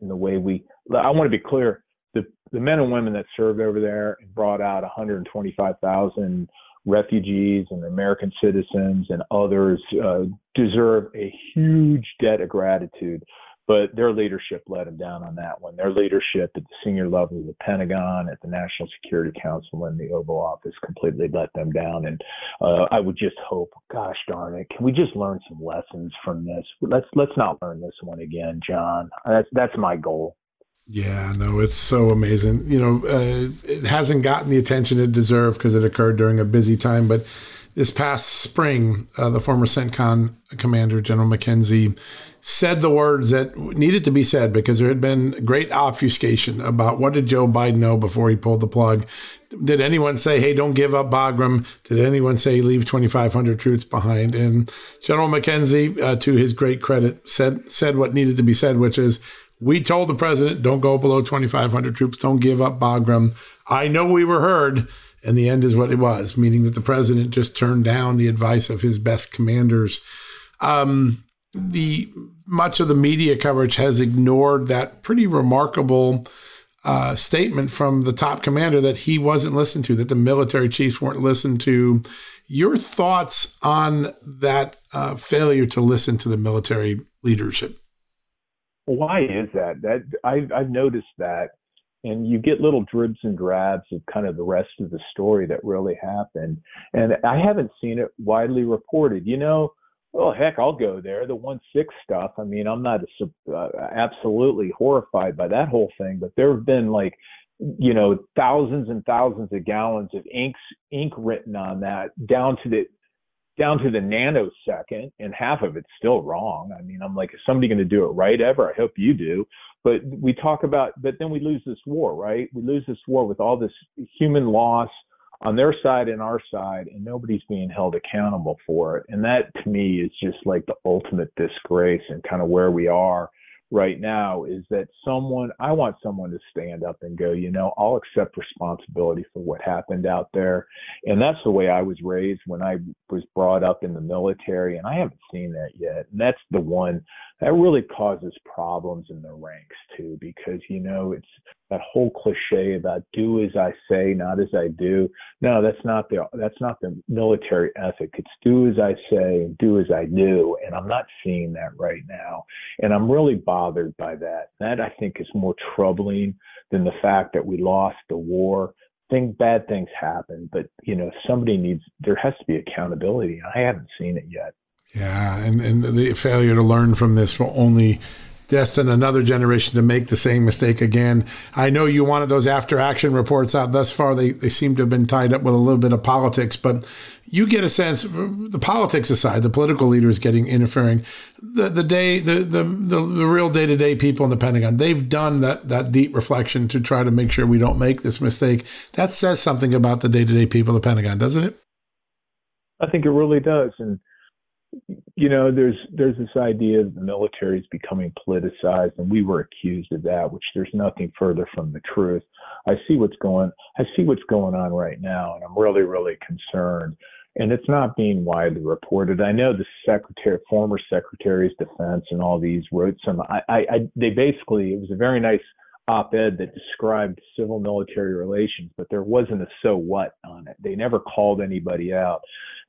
in the way we. I want to be clear. The, the men and women that served over there and brought out 125,000 refugees and American citizens and others uh, deserve a huge debt of gratitude. But their leadership let them down on that one. Their leadership at the senior level of the Pentagon, at the National Security Council, and the Oval Office completely let them down. And uh, I would just hope, gosh darn it, can we just learn some lessons from this? Let's let's not learn this one again, John. That's that's my goal. Yeah, no, it's so amazing. You know, uh, it hasn't gotten the attention it deserved because it occurred during a busy time. But this past spring, uh, the former CENTCOM commander, General McKenzie, said the words that needed to be said because there had been great obfuscation about what did Joe Biden know before he pulled the plug. Did anyone say, hey, don't give up Bagram? Did anyone say leave 2,500 troops behind? And General McKenzie, uh, to his great credit, said said what needed to be said, which is we told the president, don't go below 2,500 troops, don't give up Bagram. I know we were heard. And the end is what it was, meaning that the president just turned down the advice of his best commanders. Um, the much of the media coverage has ignored that pretty remarkable uh, statement from the top commander that he wasn't listened to, that the military chiefs weren't listened to. Your thoughts on that uh, failure to listen to the military leadership? Why is that? That I've I've noticed that, and you get little dribs and drabs of kind of the rest of the story that really happened, and I haven't seen it widely reported. You know, well, heck, I'll go there. The one six stuff. I mean, I'm not a, uh, absolutely horrified by that whole thing, but there have been like, you know, thousands and thousands of gallons of inks ink written on that down to the down to the nanosecond, and half of it's still wrong. I mean, I'm like, is somebody going to do it right ever? I hope you do. But we talk about, but then we lose this war, right? We lose this war with all this human loss on their side and our side, and nobody's being held accountable for it. And that to me is just like the ultimate disgrace and kind of where we are right now is that someone I want someone to stand up and go, you know, I'll accept responsibility for what happened out there. And that's the way I was raised when I was brought up in the military and I haven't seen that yet. And that's the one that really causes problems in the ranks too because you know it's that whole cliche about do as I say, not as I do. No, that's not the that's not the military ethic. It's do as I say, do as I do, and I'm not seeing that right now. And I'm really bothered by that. That I think is more troubling than the fact that we lost the war. Think bad things happen, but you know somebody needs. There has to be accountability. I haven't seen it yet. Yeah, and, and the failure to learn from this will only destine another generation to make the same mistake again. I know you wanted those after action reports out. Thus far, they, they seem to have been tied up with a little bit of politics, but you get a sense, the politics aside, the political leaders getting interfering, the, the day, the, the, the, the real day to day people in the Pentagon, they've done that, that deep reflection to try to make sure we don't make this mistake. That says something about the day to day people of the Pentagon, doesn't it? I think it really does. And, you know, there's there's this idea that the military is becoming politicized, and we were accused of that, which there's nothing further from the truth. I see what's going I see what's going on right now, and I'm really really concerned. And it's not being widely reported. I know the secretary, former secretaries of defense, and all these wrote some. I, I, I they basically it was a very nice op-ed that described civil military relations, but there wasn't a so what on it. They never called anybody out.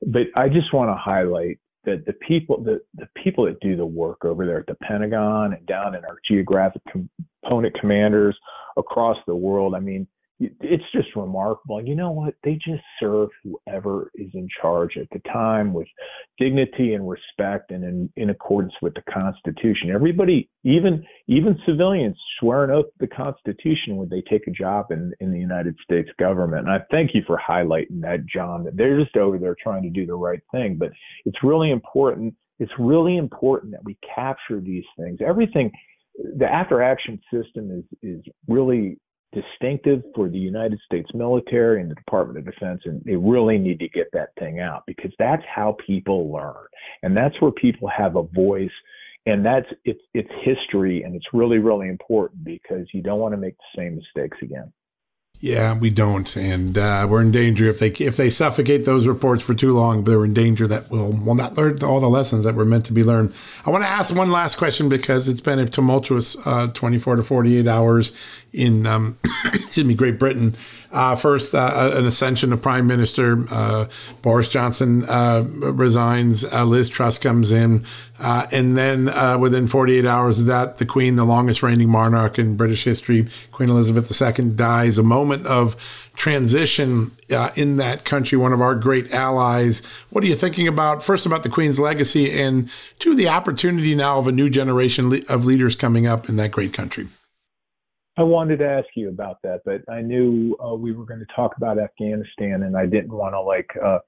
But I just want to highlight that the people the, the people that do the work over there at the Pentagon and down in our geographic component commanders across the world. I mean, it's just remarkable. You know what? They just serve whoever is in charge at the time with dignity and respect and in, in accordance with the Constitution. Everybody, even even civilians, swear an oath to the Constitution when they take a job in, in the United States government. And I thank you for highlighting that, John, that they're just over there trying to do the right thing. But it's really important. It's really important that we capture these things. Everything the after action system is is really distinctive for the United States military and the Department of Defense, and they really need to get that thing out because that's how people learn, and that's where people have a voice, and that's it's it's history, and it's really really important because you don't want to make the same mistakes again. Yeah, we don't, and uh, we're in danger if they if they suffocate those reports for too long. They're in danger that we'll will not learn all the lessons that were meant to be learned. I want to ask one last question because it's been a tumultuous uh, 24 to 48 hours in um, excuse me Great Britain. Uh, first, uh, an ascension of Prime Minister uh, Boris Johnson uh, resigns. Liz Truss comes in, and then within 48 hours of that, the Queen, the longest reigning monarch in British history, Queen Elizabeth II, dies. A moment of transition uh, in that country, one of our great allies. What are you thinking about, first, about the Queen's legacy, and two, the opportunity now of a new generation of leaders coming up in that great country? I wanted to ask you about that, but I knew uh, we were going to talk about Afghanistan, and I didn't want to like uh,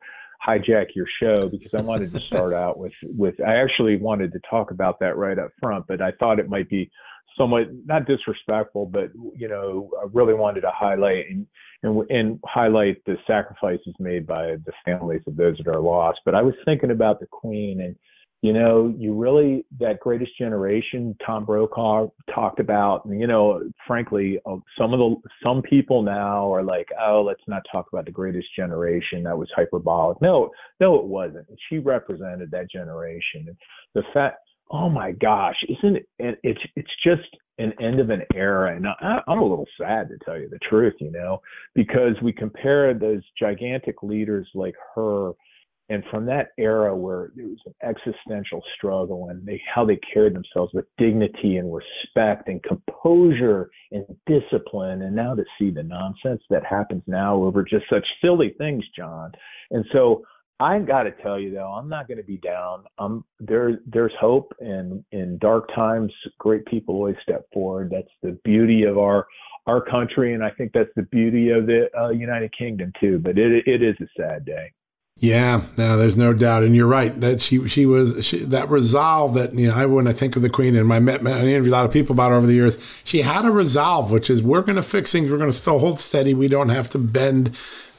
hijack your show because I wanted to start out with with. I actually wanted to talk about that right up front, but I thought it might be somewhat not disrespectful, but you know, I really wanted to highlight and and, and highlight the sacrifices made by the families of those that are lost. But I was thinking about the Queen and you know, you really that greatest generation Tom Brokaw talked about. You know, frankly, uh, some of the some people now are like, oh, let's not talk about the greatest generation. That was hyperbolic. No, no, it wasn't. She represented that generation. The fact, oh my gosh, isn't it? It's it's just an end of an era, and I, I'm a little sad to tell you the truth, you know, because we compare those gigantic leaders like her and from that era where there was an existential struggle and they how they carried themselves with dignity and respect and composure and discipline and now to see the nonsense that happens now over just such silly things john. And so i got to tell you though i'm not going to be down. There there's hope and in dark times great people always step forward. That's the beauty of our our country and i think that's the beauty of the uh, united kingdom too. But it it is a sad day yeah, no, there's no doubt, and you're right that she she was she, that resolve that you know I when I think of the Queen and I met I interviewed a lot of people about over the years. She had a resolve, which is we're going to fix things. We're going to still hold steady. We don't have to bend.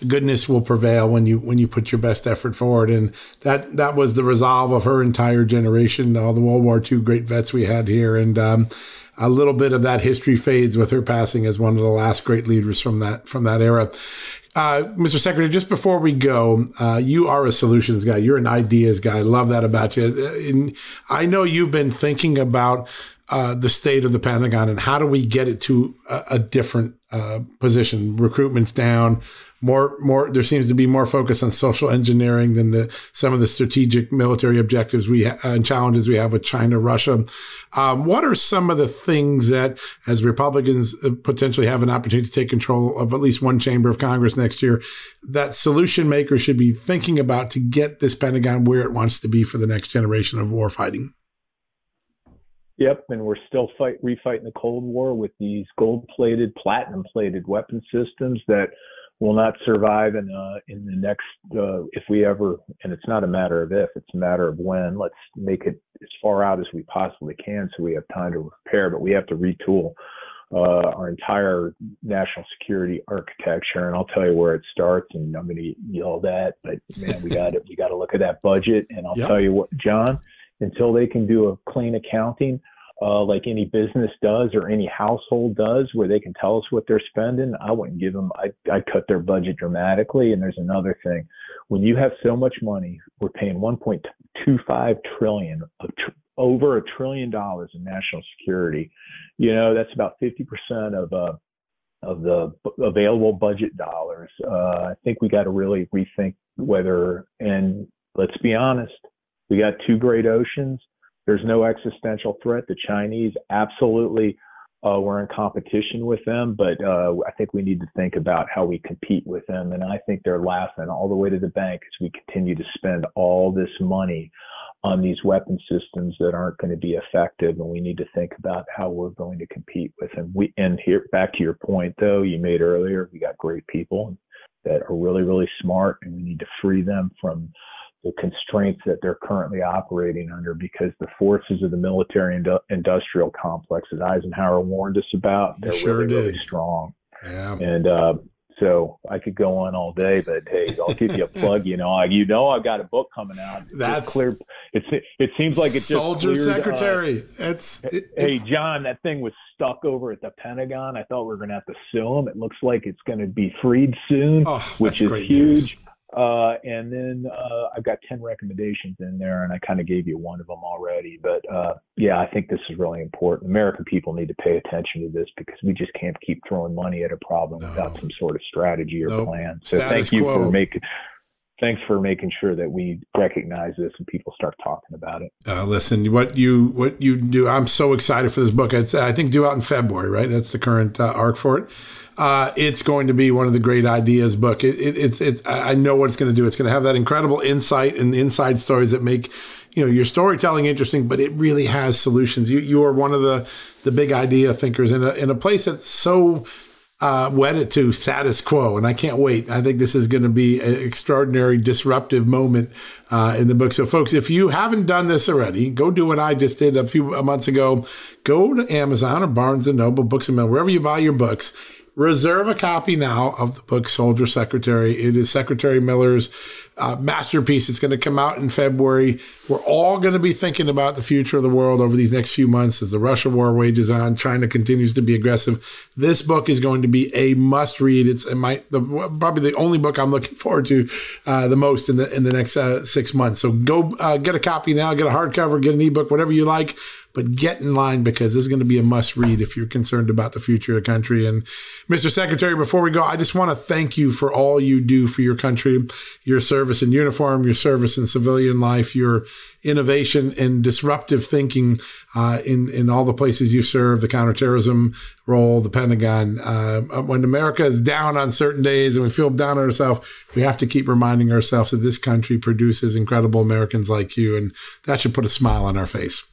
Goodness will prevail when you when you put your best effort forward, and that that was the resolve of her entire generation. All the World War II great vets we had here, and um, a little bit of that history fades with her passing as one of the last great leaders from that from that era. Uh, Mr. Secretary, just before we go, uh, you are a solutions guy. You're an ideas guy. I Love that about you. And I know you've been thinking about uh, the state of the Pentagon and how do we get it to a, a different uh, position? Recruitment's down. More, more. There seems to be more focus on social engineering than the some of the strategic military objectives we ha- uh, and challenges we have with China, Russia. Um, what are some of the things that, as Republicans uh, potentially have an opportunity to take control of at least one chamber of Congress next year, that solution makers should be thinking about to get this Pentagon where it wants to be for the next generation of warfighting? Yep, and we're still fight refighting the Cold War with these gold-plated, platinum-plated weapon systems that will not survive in uh, in the next uh, if we ever. And it's not a matter of if; it's a matter of when. Let's make it as far out as we possibly can, so we have time to repair, But we have to retool uh, our entire national security architecture. And I'll tell you where it starts. And I'm going to yell that, but man, we got it. We got to look at that budget. And I'll yep. tell you what, John until they can do a clean accounting, uh, like any business does or any household does, where they can tell us what they're spending, I wouldn't give them. I I cut their budget dramatically. And there's another thing, when you have so much money, we're paying 1.25 trillion over a trillion dollars in national security. You know, that's about 50% of uh, of the available budget dollars. Uh, I think we got to really rethink whether, and let's be honest, we got two great oceans. There's no existential threat. The Chinese absolutely uh, we're in competition with them, but uh, I think we need to think about how we compete with them. And I think they're laughing all the way to the bank as we continue to spend all this money on these weapon systems that aren't going to be effective. And we need to think about how we're going to compete with them. We and here back to your point though you made earlier, we got great people that are really really smart, and we need to free them from the constraints that they're currently operating under because the forces of the military and industrial complex that Eisenhower warned us about, they're sure really, did. really strong. Yeah. And uh, so I could go on all day, but hey, I'll give you a plug. You know, I, you know, I've got a book coming out. It's That's clear. It's it seems like it's soldier just cleared, secretary. Uh, it's it, hey it's, John, that thing was stuck over at the Pentagon. I thought we were going to have to sue them. It looks like it's going to be freed soon, oh, which is huge. News. Uh, and then uh, I've got 10 recommendations in there, and I kind of gave you one of them already. But uh, yeah, I think this is really important. American people need to pay attention to this because we just can't keep throwing money at a problem No. without some sort of strategy or Nope. plan. So Status thank you quo. for making. Thanks for making sure that we recognize this and people start talking about it. Uh, listen, what you what you do, I'm so excited for this book. It's I think due out in February, right? That's the current uh, arc for it. Uh, it's going to be one of the great ideas book. It, it, it's it's I know what it's going to do. It's going to have that incredible insight and inside stories that make you know your storytelling interesting, but it really has solutions. You you are one of the the big idea thinkers in a in a place that's so uh, wedded to status quo, and I can't wait. I think this is going to be an extraordinary disruptive moment uh, in the book. So, folks, if you haven't done this already, go do what I just did a few months ago. Go to Amazon or Barnes and Noble, Books and Mill, wherever you buy your books. Reserve a copy now of the book Soldier Secretary. It is Secretary Miller's uh, masterpiece. It's going to come out in February. We're all going to be thinking about the future of the world over these next few months as the Russia war wages on. China continues to be aggressive. This book is going to be a must read. It's it might the, probably the only book I'm looking forward to uh, the most in the in the next uh, six months. So go uh, get a copy now. Get a hardcover. Get an ebook. Whatever you like. But get in line because this is going to be a must read if you're concerned about the future of the country. And Mr. Secretary, before we go, I just want to thank you for all you do for your country, your service in uniform, your service in civilian life, your innovation and disruptive thinking uh, in in all the places you serve, the counterterrorism role, the Pentagon. Uh, when America is down on certain days and we feel down on ourselves, we have to keep reminding ourselves that this country produces incredible Americans like you, and that should put a smile on our face.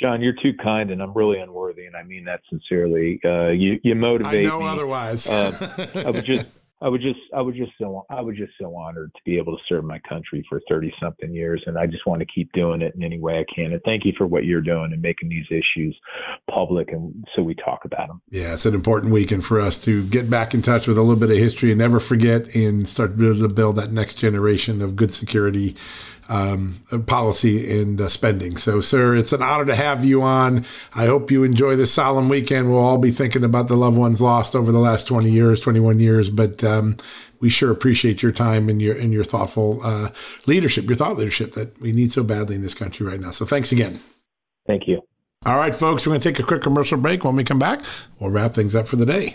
John, you're too kind, and I'm really unworthy, and I mean that sincerely. Uh, you you motivate I know me. otherwise. Uh, I would just, I would just, I would just so, I would just so honored to be able to serve my country for 30 something years, and I just want to keep doing it in any way I can. And thank you for what you're doing and making these issues public, and so we talk about them. Yeah, it's an important weekend for us to get back in touch with a little bit of history and never forget and start to build that next generation of good security um, policy and uh, spending. So, sir, it's an honor to have you on. I hope you enjoy this solemn weekend. We'll all be thinking about the loved ones lost over the last 20 years, 21 years, but um, we sure appreciate your time and your and your thoughtful uh, leadership, your thought leadership that we need so badly in this country right now. So, thanks again. Thank you. All right, folks, we're going to take a quick commercial break. When we come back, we'll wrap things up for the day.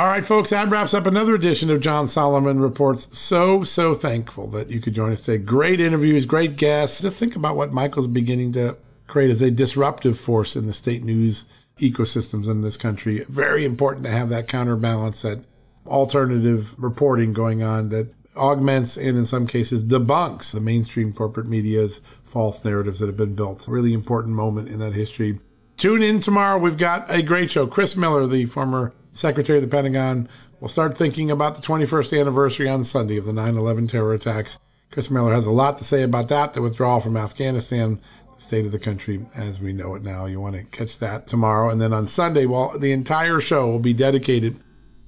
All right, folks, that wraps up another edition of John Solomon Reports. So, so thankful that you could join us today. Great interviews, great guests. Just think about what Michael's beginning to create as a disruptive force in the state news ecosystems in this country. Very important to have that counterbalance, that alternative reporting going on that augments and in some cases debunks the mainstream corporate media's false narratives that have been built. Really important moment in that history. Tune in tomorrow. We've got a great show. Chris Miller, the former Secretary of the Pentagon, will start thinking about the 21st anniversary on Sunday of the 9 11 terror attacks. Chris Miller has a lot to say about that, the withdrawal from Afghanistan, the state of the country as we know it now. You want to catch that tomorrow. And then on Sunday, well, the entire show will be dedicated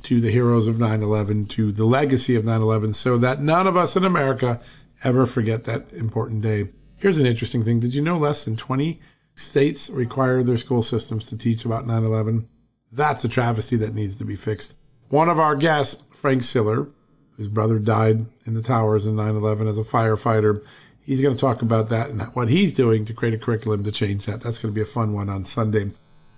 to the heroes of 9 11, to the legacy of 9 11, so that none of us in America ever forget that important day. Here's an interesting thing. Did you know less than 20 states require their school systems to teach about 9 11? That's a travesty that needs to be fixed. One of our guests, Frank Siller, whose brother died in the towers in 9 11 as a firefighter, he's going to talk about that and what he's doing to create a curriculum to change that. That's going to be a fun one on Sunday.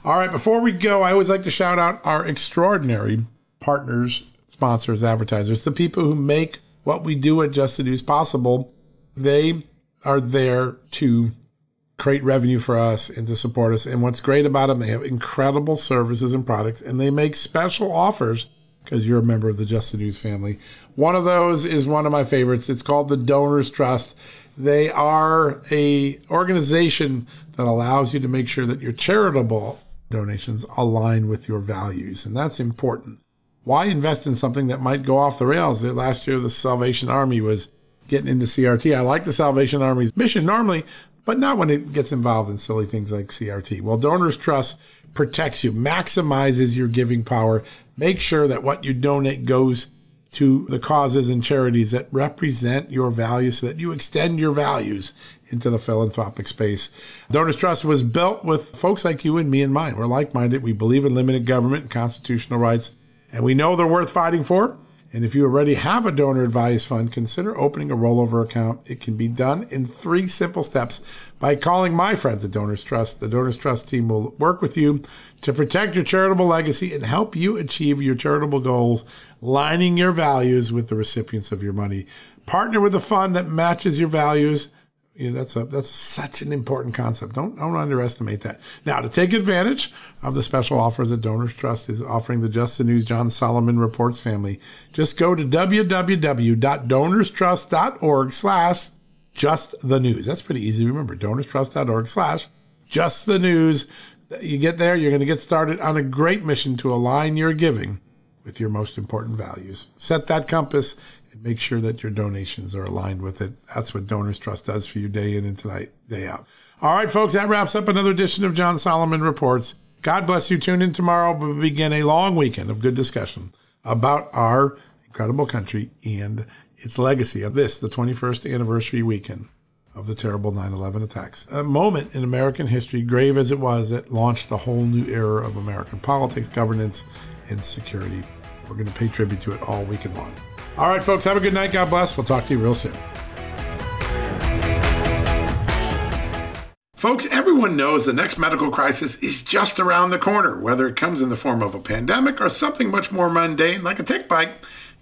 All right, before we go, I always like to shout out our extraordinary partners, sponsors, advertisers, the people who make what we do at Just the News possible. They are there to create revenue for us and to support us. And what's great about them, they have incredible services and products, and they make special offers because you're a member of the Just the News family. One of those is one of my favorites. It's called the Donors Trust. They are a organization that allows you to make sure that your charitable donations align with your values, and that's important why invest in something that might go off the rails? Last year, the Salvation Army was getting into CRT. I like the Salvation Army's mission normally, but not when it gets involved in silly things like CRT. Well, Donors Trust protects you, maximizes your giving power, make sure that what you donate goes to the causes and charities that represent your values so that you extend your values into the philanthropic space. Donors Trust was built with folks like you and me in mind. We're like minded. We believe in limited government and constitutional rights and we know they're worth fighting for. And if you already have a donor advised fund, consider opening a rollover account. It can be done in three simple steps by calling my friends at Donors Trust. The Donors Trust team will work with you to protect your charitable legacy and help you achieve your charitable goals, lining your values with the recipients of your money. Partner with a fund that matches your values you know, that's a that's such an important concept. Don't don't underestimate that. Now, to take advantage of the special offers that Donors Trust is offering the Just the News John Solomon Reports family, just go to www.donorstrust.org slash just the news. That's pretty easy to remember. Donorstrust.org slash just the news. You get there, you're going to get started on a great mission to align your giving with your most important values. Set that compass make sure that your donations are aligned with it. That's what Donors Trust does for you day in and tonight, day out. All right, folks, that wraps up another edition of John Solomon Reports. God bless you. Tune in tomorrow. We begin a long weekend of good discussion about our incredible country and its legacy of this, the 21st anniversary weekend of the terrible 9 11 attacks. A moment in American history, grave as it was, that launched a whole new era of American politics, governance, and security. We're going to pay tribute to it all weekend long. All right, folks, have a good night. God bless. We'll talk to you real soon. Folks, everyone knows the next medical crisis is just around the corner, whether it comes in the form of a pandemic or something much more mundane like a tick bite